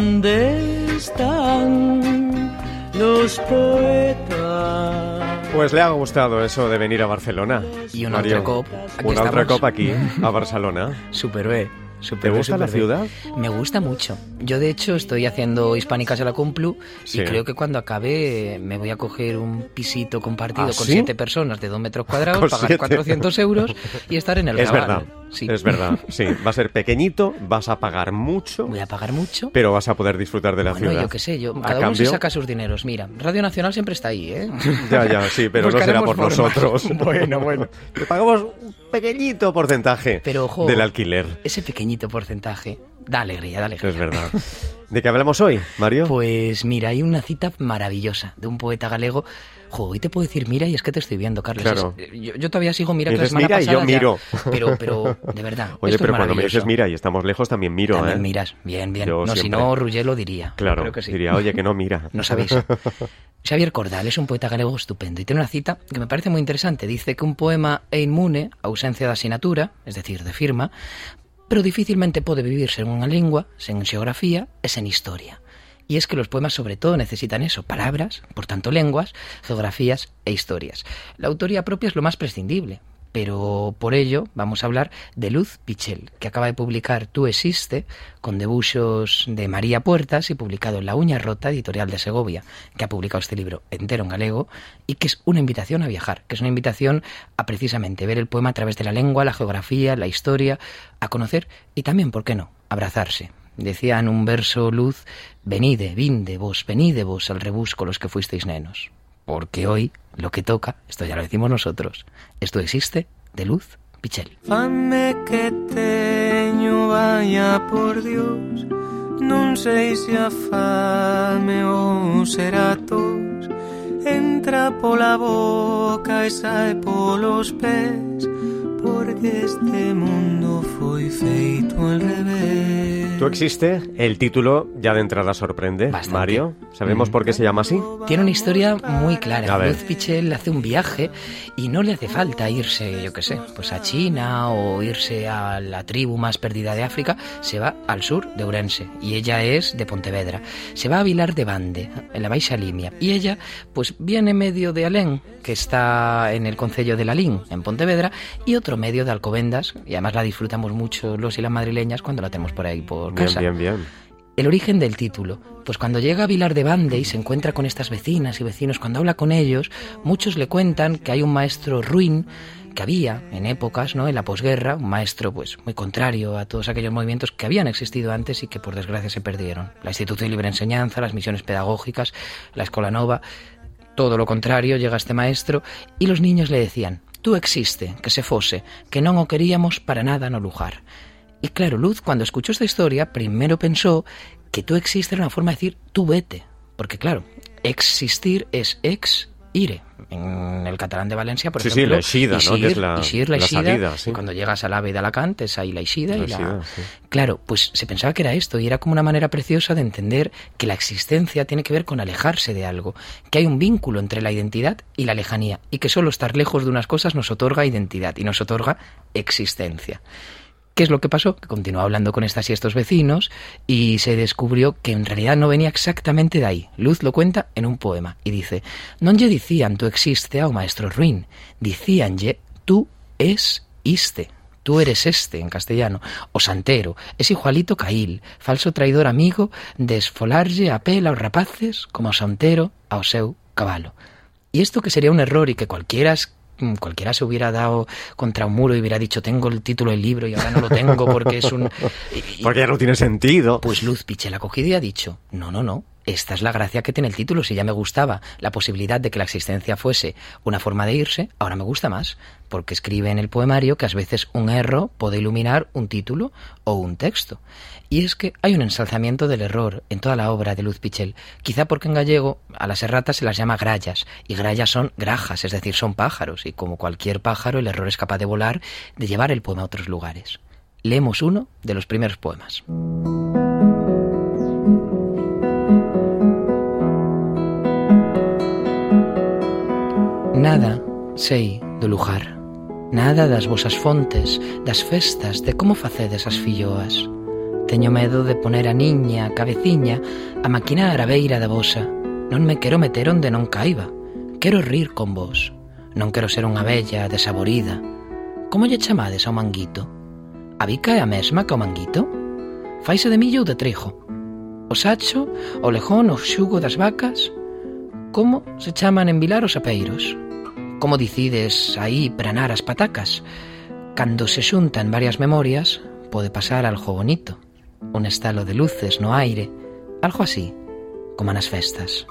¿Dónde están los poetas? Pues le ha gustado eso de venir a Barcelona. Y un Mario. Aquí Un estamos. entrecop aquí, a Barcelona. Superbe. ¿Te superbe, gusta la superbe. ciudad? Me gusta mucho. Yo, de hecho, estoy haciendo Hispánicas a la Complu Sí. y creo que cuando acabe me voy a coger un pisito compartido ¿Ah, con sí? siete personas de dos metros cuadrados, pagar siete. 400 euros y estar en el Es Raval. verdad, Sí. es verdad. Sí, va a ser pequeñito, vas a pagar mucho, Voy a pagar mucho. pero vas a poder disfrutar de la bueno, ciudad. yo qué sé, yo, A cada uno se saca sus dineros. Mira, Radio Nacional siempre está ahí, ¿eh? Ya, ya, sí, pero no será por formas. nosotros. Bueno, bueno. Te pagamos un pequeñito porcentaje Pero, ojo, del alquiler. Ese pequeñito porcentaje da alegría, da alegría. Es verdad. ¿De qué hablamos hoy, Mario? Pues mira, hay una cita maravillosa de un poeta galego. Jo, hoy te puedo decir mira y es que te estoy viendo, Carlos. Claro. Es- yo, yo todavía sigo mira que la semana mira y yo ya- miro. pero, pero, de verdad. Oye, esto pero es cuando me dices mira y estamos lejos, también miro, También ¿eh? miras, bien, bien. Yo no, si no, Ruggé lo diría. Claro, Creo que sí. diría, oye, que no mira. No sabéis. Xavier Cordal es un poeta galego estupendo y tiene una cita que me parece muy interesante. Dice que un poema é inmune a ausencia de asignatura, es decir, de firma, pero difícilmente pode vivir sen unha lingua, sen xeografía e sen historia. Y es que los poemas sobre todo necesitan eso, palabras, por tanto lenguas, geografías e historias. La autoría propia es lo más prescindible, pero por ello vamos a hablar de Luz Pichel, que acaba de publicar Tú existe, con debuxos de María Puertas y publicado en La Uña Rota, editorial de Segovia, que ha publicado este libro entero en galego, y que es una invitación a viajar, que es una invitación a precisamente ver el poema a través de la lengua, la geografía, la historia, a conocer y también, ¿por qué no?, abrazarse. Decía en un verso Luz, venide, vinde, vos, venide vos al rebusco los que fuisteis nenos. Porque hoy lo que toca, esto ya lo decimos nosotros, esto existe de Luz Pichel. Fame que teño, vaya por Dios Non sei se a fame ou será tos Entra pola boca e sae polos pés Porque este mundo foi feito al revés ¿Tú existe? El título ya de entrada sorprende. Bastante. Mario, ¿sabemos por qué se llama así? Tiene una historia muy A clara. Luz Pichel hace un viaje y no le hace falta irse, yo qué sé, pues a China o irse a la tribu más perdida de África. Se va al sur de Ourense y ella es de Pontevedra. Se va a Vilar de Bande, en la Baixa Limia. Y ella, pues viene medio de Alén, que está en el concello de Lalín, en Pontevedra, y otro medio de Alcobendas. Y además la disfrutamos mucho los y las madrileñas cuando la tenemos por ahí por Bien, casa. bien, bien. El origen del título. Pues cuando llega a Vilar de Bande y se encuentra con estas vecinas y vecinos, cuando habla con ellos, muchos le cuentan que hay un maestro ruin que había en épocas, ¿no? En la posguerra, un maestro pues muy contrario a todos aquellos movimientos que habían existido antes y que por desgracia se perdieron. La institución libre enseñanza, las misiones pedagógicas, la escuela nova, todo lo contrario, llega este maestro y los niños le decían, tú existe, que se fose, que non o queríamos para nada no lugar. Y claro, Luz, cuando escuchó esta historia, primero pensó que tú existe era una forma de decir tú vete. Porque claro, existir es ex ire. En el catalán de Valencia, por Sí, sí, ejemplo. la. Que es la- ixir, la la eixida, salida, sí. Cuando llegas al ave de Alacant, es ahí la eixida La y la... sí. Claro, pues se pensaba que era esto y era como una manera preciosa de entender que la existencia tiene que ver con alejarse de algo, que hay un vínculo entre la identidad y la lejanía y que solo estar lejos de unas cosas nos otorga identidad y nos otorga existencia. ¿Qué es lo que pasó? Que continuó hablando con estas y estos vecinos y se descubrió que en realidad no venía exactamente de ahí. Luz lo cuenta en un poema y dice, non lle dicían tú existe ao maestro ruin, dicíanlle tú es iste. Tú eres este, en castellano, o santero, es igualito caíl, falso traidor amigo de a pela rapaces como santero ao seu cabalo. Y esto que sería un error y que cualquiera, cualquiera se hubiera dado contra un muro y hubiera dicho tengo el título del libro y ahora no lo tengo porque es un... y- Porque ya no tiene sentido. pues Luz Pichel ha cogido y ha dicho, no, no, no, esta es la gracia que tiene el título, si ya me gustaba la posibilidad de que la existencia fuese una forma de irse, ahora me gusta más, porque escribe en el poemario que a veces un error puede iluminar un título o un texto. Y es que hay un ensalzamiento del error en toda la obra de Luz Pichel, quizá porque en gallego a las erratas se las llama grallas, y grallas son grajas, es decir, son pájaros, y como cualquier pájaro el error es capaz de volar, de llevar el poema a otros lugares. Leemos uno de los primeros poemas. Nada sei do lugar. Nada das vosas fontes, das festas, de como facedes as filloas. Teño medo de poner a niña, a cabeciña, a maquinar a beira da vosa. Non me quero meter onde non caiba. Quero rir con vos. Non quero ser unha bella desaborida. Como lle chamades ao manguito? A bica é a mesma que o manguito? Faise de millo ou de trigo? O sacho, o lejón, o xugo das vacas? Como se chaman en Vilar os apeiros? Como dicides aí pranar as patacas? Cando se xuntan varias memorias, pode pasar algo bonito un estalo de luces no aire, algo así, como nas festas.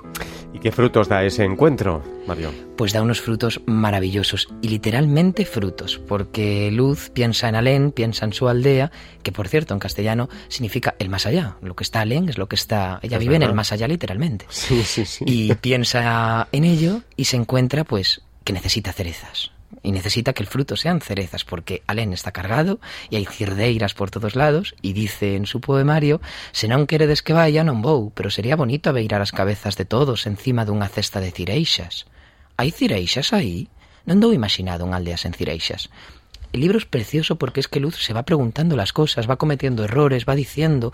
¿Y qué frutos da ese encuentro, Mario? Pues da unos frutos maravillosos y literalmente frutos, porque Luz piensa en Alén, piensa en su aldea, que por cierto en castellano significa el más allá. Lo que está Alén es lo que está. Ella Es vive en el más allá literalmente. Sí, sí, sí. Y piensa en ello y se encuentra pues que necesita cerezas. Y necesita que el fruto sean cerezas, porque Alén está cargado y hai cirdeiras por todos lados, y dice en su poemario, se non queredes que vaya, non vou, pero sería bonito abeirar as cabezas de todos encima dunha cesta de cireixas. Hai cireixas aí? Non dou imaginado unha aldea sen cireixas. El libro es precioso porque es que Luz se va preguntando las cosas, va cometiendo errores, va diciendo,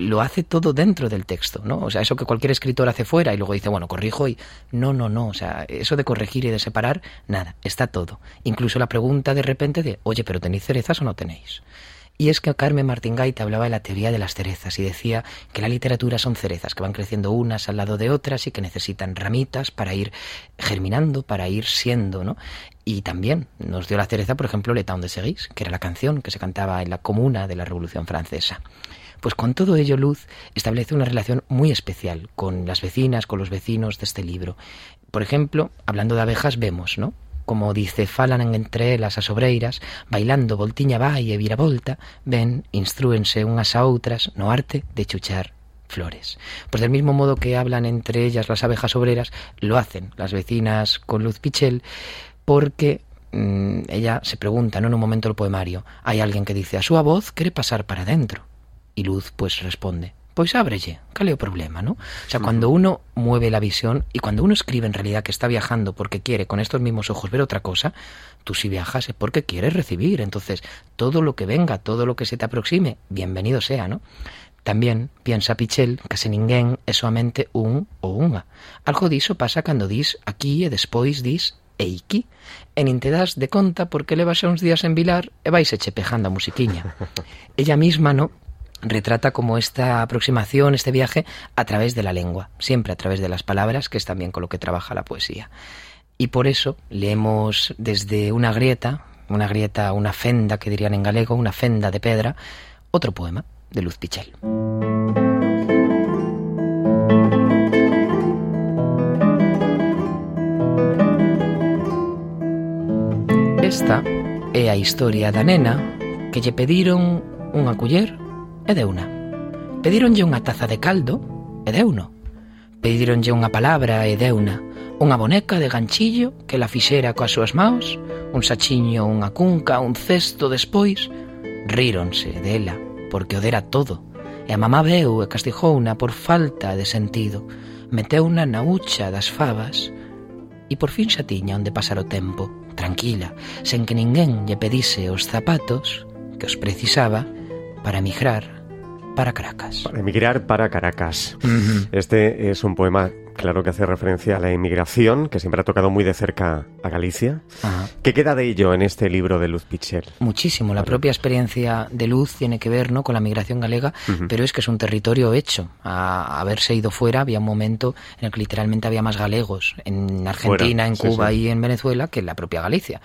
lo hace todo dentro del texto, ¿no? O sea, eso que cualquier escritor hace fuera y luego dice, bueno, corrijo y no, no, no, o sea, eso de corregir y de separar, nada, está todo. Incluso la pregunta de repente de, oye, pero ¿tenéis cerezas o no tenéis? Y es que Carmen Martín Gaita hablaba de la teoría de las cerezas y decía que la literatura son cerezas que van creciendo unas al lado de otras y que necesitan ramitas para ir germinando, para ir siendo, ¿no? Y también nos dio la cereza, por ejemplo, Le Temps de Seguis, que era la canción que se cantaba en la comuna de la Revolución Francesa. Pues con todo ello, Luz establece una relación muy especial con las vecinas, con los vecinos de este libro. Por ejemplo, hablando de abejas, vemos, ¿no? Como dice, falan entre elas as obreiras, bailando voltiña vai e viravolta, ven, instrúense unhas a outras no arte de chuchar flores. Pues del mismo modo que hablan entre ellas las abejas obreras, lo hacen las vecinas con Luz Pichel, porque mm, ella se pregunta, ¿no? en un momento del poemario, hay alguien que dice, a súa voz quere pasar para dentro. Y Luz pues responde, pois ábrelle, cal é o problema, ¿no? O sea, cuando uno mueve la visión y cuando uno escribe en realidad que está viajando porque quiere con estos mismos ojos ver otra cosa, tú si viajas es porque quieres recibir. Entonces, todo lo que venga, todo lo que se te aproxime, bienvenido sea, ¿no? También piensa Pichel que se ninguén é soamente un ou unha. Algo diso pasa cando dis aquí e despois dis eiki. E nin te das de conta porque levas uns días en Vilar e vais eche pejando a musiquiña. Ella misma, ¿no? Retrata como esta aproximación, este viaje a través de la lengua, siempre a través de las palabras, que es también con lo que trabaja la poesía. Y por eso leemos desde una grieta, una grieta, una fenda que dirían en galego, una fenda de pedra, otro poema de Luz Pichel. Esta é a historia da nena que lle pediron unha culler e deuna. Pedíronlle unha taza de caldo e deuno. Pedíronlle unha palabra e deuna. Unha boneca de ganchillo que la fixera coas súas maus, un sachiño, unha cunca, un cesto despois. Ríronse dela, porque o dera todo. E a mamá veu e castigouna por falta de sentido. Meteuna na hucha das favas e por fin xa tiña onde pasar o tempo, tranquila, sen que ninguén lle pedise os zapatos que os precisaba para emigrar para Caracas. Para emigrar para Caracas. Este es un poema, claro, que hace referencia a la inmigración, que siempre ha tocado muy de cerca a Galicia. ¿Qué queda de ello en este libro de Luz Pichel? Muchísimo. La propia experiencia de Luz tiene que ver ¿no? con la migración galega, pero es que es un territorio hecho. A haberse ido fuera, había un momento en el que literalmente había más galegos en Argentina, Fuera, en sí, Cuba sí. y en Venezuela que en la propia Galicia.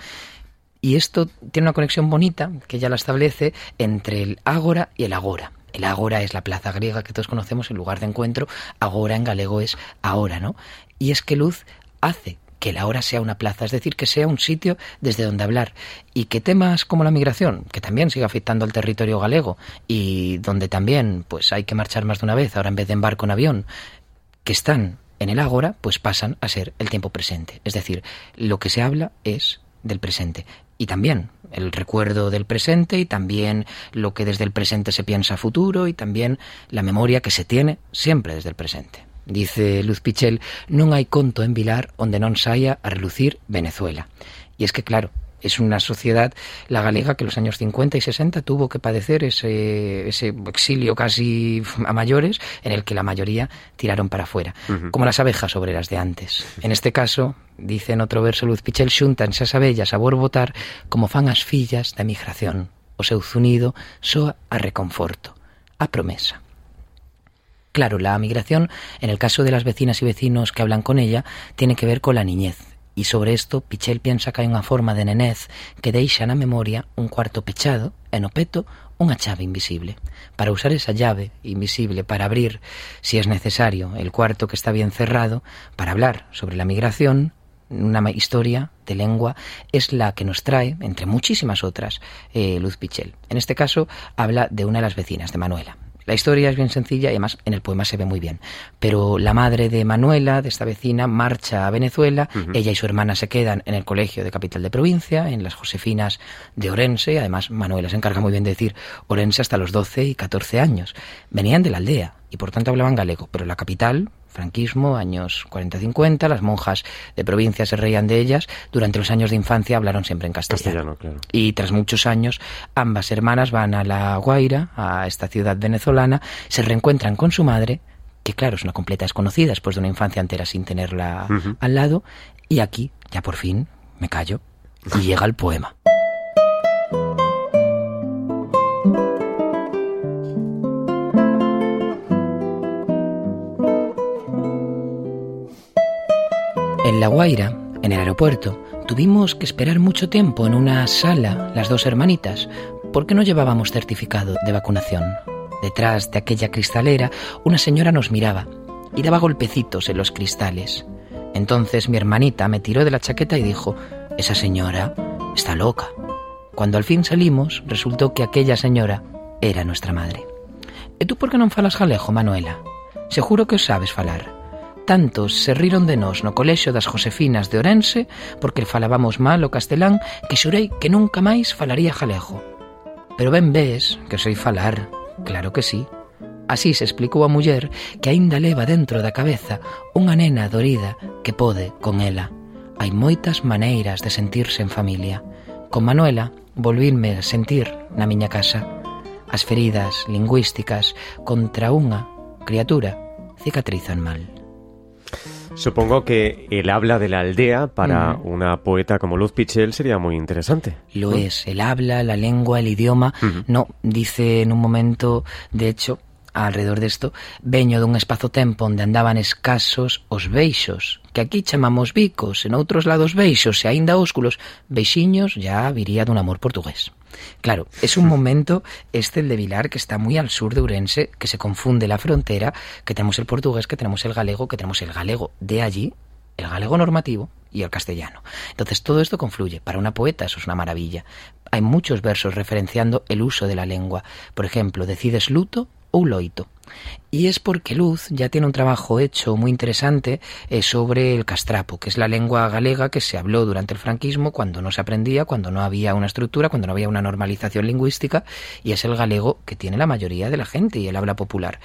Y esto tiene una conexión bonita que ya la establece entre el ágora y el agora. El ágora es la plaza griega que todos conocemos, el lugar de encuentro. Agora en galego es ahora, ¿no? Y es que Luz hace que la hora sea una plaza, es decir, que sea un sitio desde donde hablar y que temas como la migración, que también sigue afectando al territorio galego y donde también pues hay que marchar más de una vez, ahora en vez de en barco en avión, que están en el agora, pues pasan a ser el tiempo presente. Es decir, lo que se habla es del presente. Y también el recuerdo del presente y también lo que desde el presente se piensa futuro y también la memoria que se tiene siempre desde el presente. Dice Luz Pichel, non hai conto en Vilar onde non saia a relucir Venezuela. Y es que, claro, es una sociedad, la galega, que en los años 50 y 60 tuvo que padecer ese, ese exilio casi a mayores, en el que la mayoría tiraron para afuera, como las abejas obreras de antes. En este caso, dice en otro verso Luz Pichel, xuntanse as abellas a borbotar como fan as fillas da migración. O seu zunido soa a reconforto, a promesa. Claro, la migración, en el caso de las vecinas y vecinos que hablan con ella, tiene que ver con la niñez, y sobre esto Pichel piensa que hai unha forma de nenez que deixa na memoria un cuarto pechado e no peto unha chave invisible. Para usar esa llave invisible para abrir, si es necesario, el cuarto que está bien cerrado, para hablar sobre la migración, una historia de lengua es la que nos trae, entre muchísimas otras, eh, Luz Pichel. En este caso habla de una de las vecinas, de Manuela. La historia es bien sencilla y además en el poema se ve muy bien. Pero la madre de Manuela, de esta vecina, marcha a Venezuela. Ella y su hermana se quedan en el colegio de capital de provincia, en las Josefinas de Orense. Además, Manuela se encarga muy bien de decir Orense hasta los 12 y 14 años. Venían de la aldea y por tanto hablaban galego, pero la capital, franquismo, años 40-50, las monjas de provincia se reían de ellas, durante los años de infancia hablaron siempre en castellano. Y tras muchos años, ambas hermanas van a La Guaira, a esta ciudad venezolana, se reencuentran con su madre, que claro, es una completa desconocida después de una infancia entera sin tenerla al lado, y aquí, ya por fin, me callo, y llega el poema. En La Guaira, en el aeropuerto, tuvimos que esperar mucho tiempo en una sala, las dos hermanitas, porque no llevábamos certificado de vacunación. Detrás de aquella cristalera, una señora nos miraba y daba golpecitos en los cristales. Entonces mi hermanita me tiró de la chaqueta y dijo, esa señora está loca. Cuando al fin salimos, resultó que aquella señora era nuestra madre. ¿Y tú por qué no falas jalejo, Manuela? Seguro que os sabes falar. Tantos se riron de nós no colexio das Josefinas de Orense porque falábamos mal o castelán que xurei que nunca máis falaría galego. Pero ben ves que sei falar, claro que sí. Así se explicou a muller que aínda leva dentro da cabeza unha nena dorida que pode con ela. Hai moitas maneiras de sentirse en familia. Con Manuela volvinme a sentir na miña casa. As feridas lingüísticas contra unha criatura cicatrizan mal. Supongo que el habla de la aldea para una poeta como Luz Pichel sería muy interesante. Lo es, el habla, la lengua, el idioma. No, dice en un momento, de hecho, alrededor de esto, veño dun espazo-tempo onde andaban escasos os beixos, que aquí chamamos bicos, en outros lados beixos e aínda ósculos, beixiños ya viría dun amor portugués. Claro, es un momento este el de Vilar que está muy al sur de Urense, que se confunde la frontera, que tenemos el portugués, que tenemos el galego, que tenemos el galego de allí, el galego normativo y el castellano. Entonces todo esto confluye. Para una poeta eso es una maravilla. Hay muchos versos referenciando el uso de la lengua. Por ejemplo, decides luto Y es porque Luz ya tiene un trabajo hecho muy interesante eh, sobre el castrapo, que es la lengua galega que se habló durante el franquismo cuando no se aprendía, cuando no había una estructura, cuando no había una normalización lingüística, y es el galego que tiene la mayoría de la gente y el habla popular.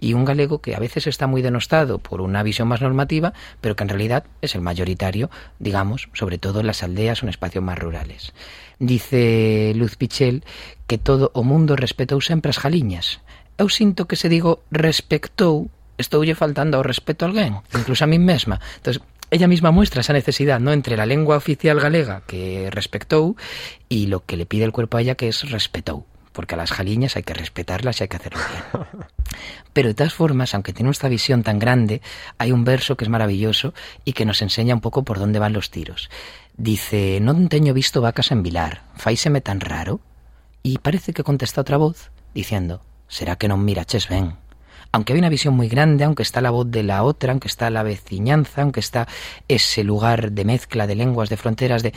Y un galego que a veces está muy denostado por una visión más normativa, pero que en realidad es el mayoritario, digamos, sobre todo en las aldeas o en espacios más rurales. Dice Luz Pichel que todo o mundo respetou sempre as jaliñas, eu sinto que se digo respectou, estoulle faltando ao respeto a alguén, incluso a mí mesma. Entonces, ella misma muestra esa necesidad, ¿no? Entre la lengua oficial galega que respectou y lo que le pide el cuerpo a ella que es respetou. Porque a las jaliñas hay que respetarlas y hay que hacerlo bien. Pero de todas formas, aunque tiene esta visión tan grande, hay un verso que es maravilloso y que nos enseña un poco por dónde van los tiros. Dice, non teño visto vacas en Vilar, faíseme tan raro. Y parece que contesta otra voz, diciendo, será que non miraches ben. Aunque hay una visión muy grande, aunque está la voz de la otra, aunque está la veciñanza, aunque está ese lugar de mezcla de lenguas, de fronteras, de...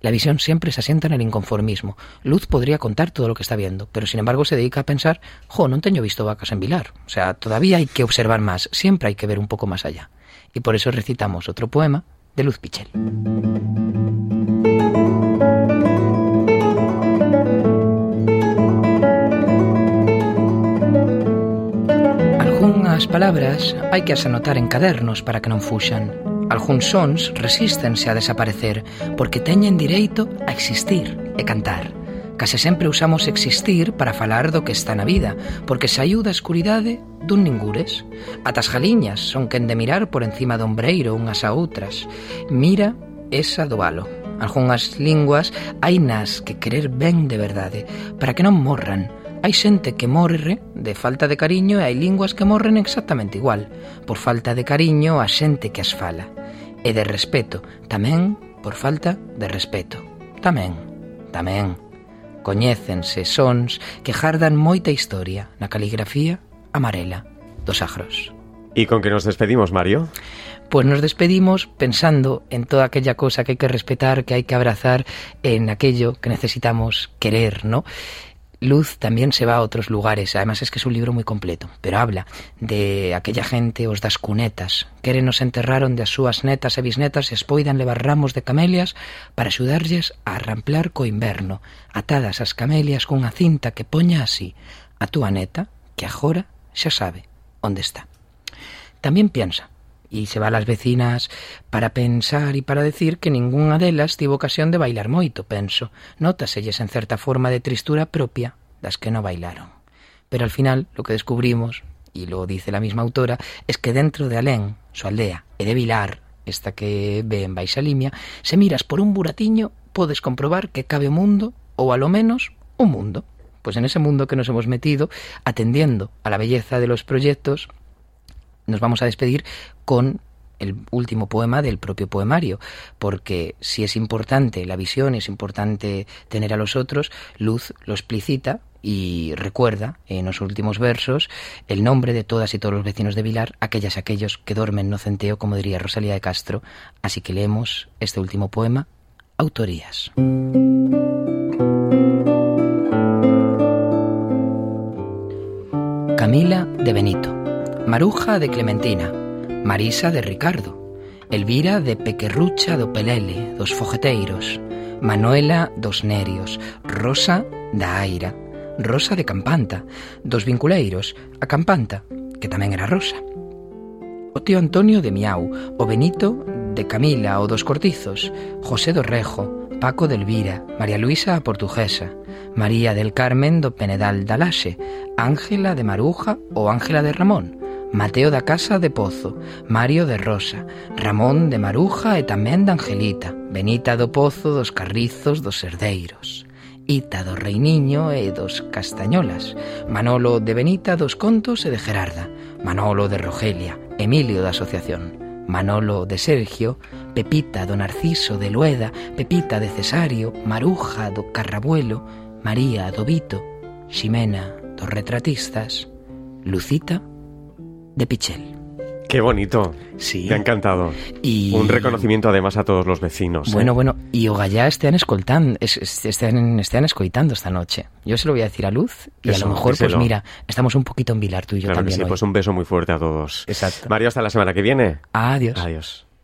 La visión siempre se asienta en el inconformismo. Luz podría contar todo lo que está viendo, pero sin embargo se dedica a pensar, jo, no teño visto vacas en Vilar. O sea, todavía hay que observar más, siempre hay que ver un poco más allá. Y por eso recitamos otro poema de Luz Pichel. As palabras hai que as anotar en cadernos para que non fuxan. Algúns sons resístense a desaparecer porque teñen direito a existir e cantar. Case sempre usamos existir para falar do que está na vida, porque saiu da escuridade dun ningures. Ata as galiñas son quen de mirar por encima do ombreiro unhas a outras. Mira esa do halo. Algúnas linguas hai nas que querer ben de verdade, para que non morran, Hai xente que morre de falta de cariño e hai linguas que morren exactamente igual, por falta de cariño a xente que as fala, e de respeto, tamén por falta de respeto. Tamén, tamén. Coñécense sons que jardan moita historia na caligrafía amarela dos agros. E con que nos despedimos, Mario? Pois nos despedimos pensando en toda aquella cosa que hai que respetar, que hai que abrazar, en aquello que necesitamos querer, ¿no? Luz también se va a otros lugares. Además es que es un libro muy completo, pero habla de aquella gente os das cunetas, que nos enterraron de as súas netas e bisnetas e spoidan levar ramos de camelias para axudarlles a ramplar co inverno, atadas as camelias cunha cinta que poña así a túa neta, que agora xa sabe onde está. También piensa e se va ás vecinas para pensar e para decir que ningunha delas tivo ocasión de bailar moito, penso. Nótaselles en certa forma de tristura propia das que non bailaron. Pero al final, lo que descubrimos, e lo dice la misma autora, es que dentro de Alén, su aldea, e de Vilar, esta que ve en Baixa Limia, se miras por un buratiño, podes comprobar que cabe o mundo, ou a lo menos, un mundo. Pues en ese mundo que nos hemos metido, atendiendo a la belleza de los proyectos, nos vamos a despedir con el último poema del propio poemario, porque si es importante la visión, es importante tener a los otros, Luz lo explicita y recuerda en los últimos versos el nombre de todas y todos los vecinos de Vilar, aquellas y aquellos que duermen no centeo, como diría Rosalía de Castro. Así que leemos este último poema, Autorías. Camila de Benito. Maruja de Clementina, Marisa de Ricardo, Elvira de Pequerrucha do Pelele, dos Fogeteiros, Manuela dos Nerios, Rosa da Aira, Rosa de Campanta, dos Vinculeiros, a Campanta, que tamén era Rosa. O tío Antonio de Miau, o Benito de Camila, o dos Cortizos, José do Rejo, Paco de Elvira, María Luisa a Portuguesa, María del Carmen do Penedal da Laxe, Ángela de Maruja ou Ángela de Ramón, Mateo da Casa de Pozo, Mario de Rosa, Ramón de Maruja e tamén de Angelita, Benita do Pozo dos Carrizos dos Herdeiros. Ita do Reiniño e dos Castañolas, Manolo de Benita dos Contos e de Gerarda, Manolo de Rogelia, Emilio da Asociación, Manolo de Sergio, Pepita do Narciso de Lueda, Pepita de Cesario, Maruja do Carrabuelo, María do Vito, Ximena dos Retratistas, Lucita de Pichel. Qué bonito. Sí. Me ha encantado. Y... Un reconocimiento además a todos los vecinos. Bueno, ¿eh? bueno, y Ogallá estén escoltando, estén, estén escoitando esta noche. Yo se lo voy a decir a Luz y a lo mejor, díselo. pues mira, estamos un poquito en Vilar tú y yo claro también. Que sí, hoy. pues un beso muy fuerte a todos. Exacto. Mario, hasta la semana que viene. Adiós. Adiós.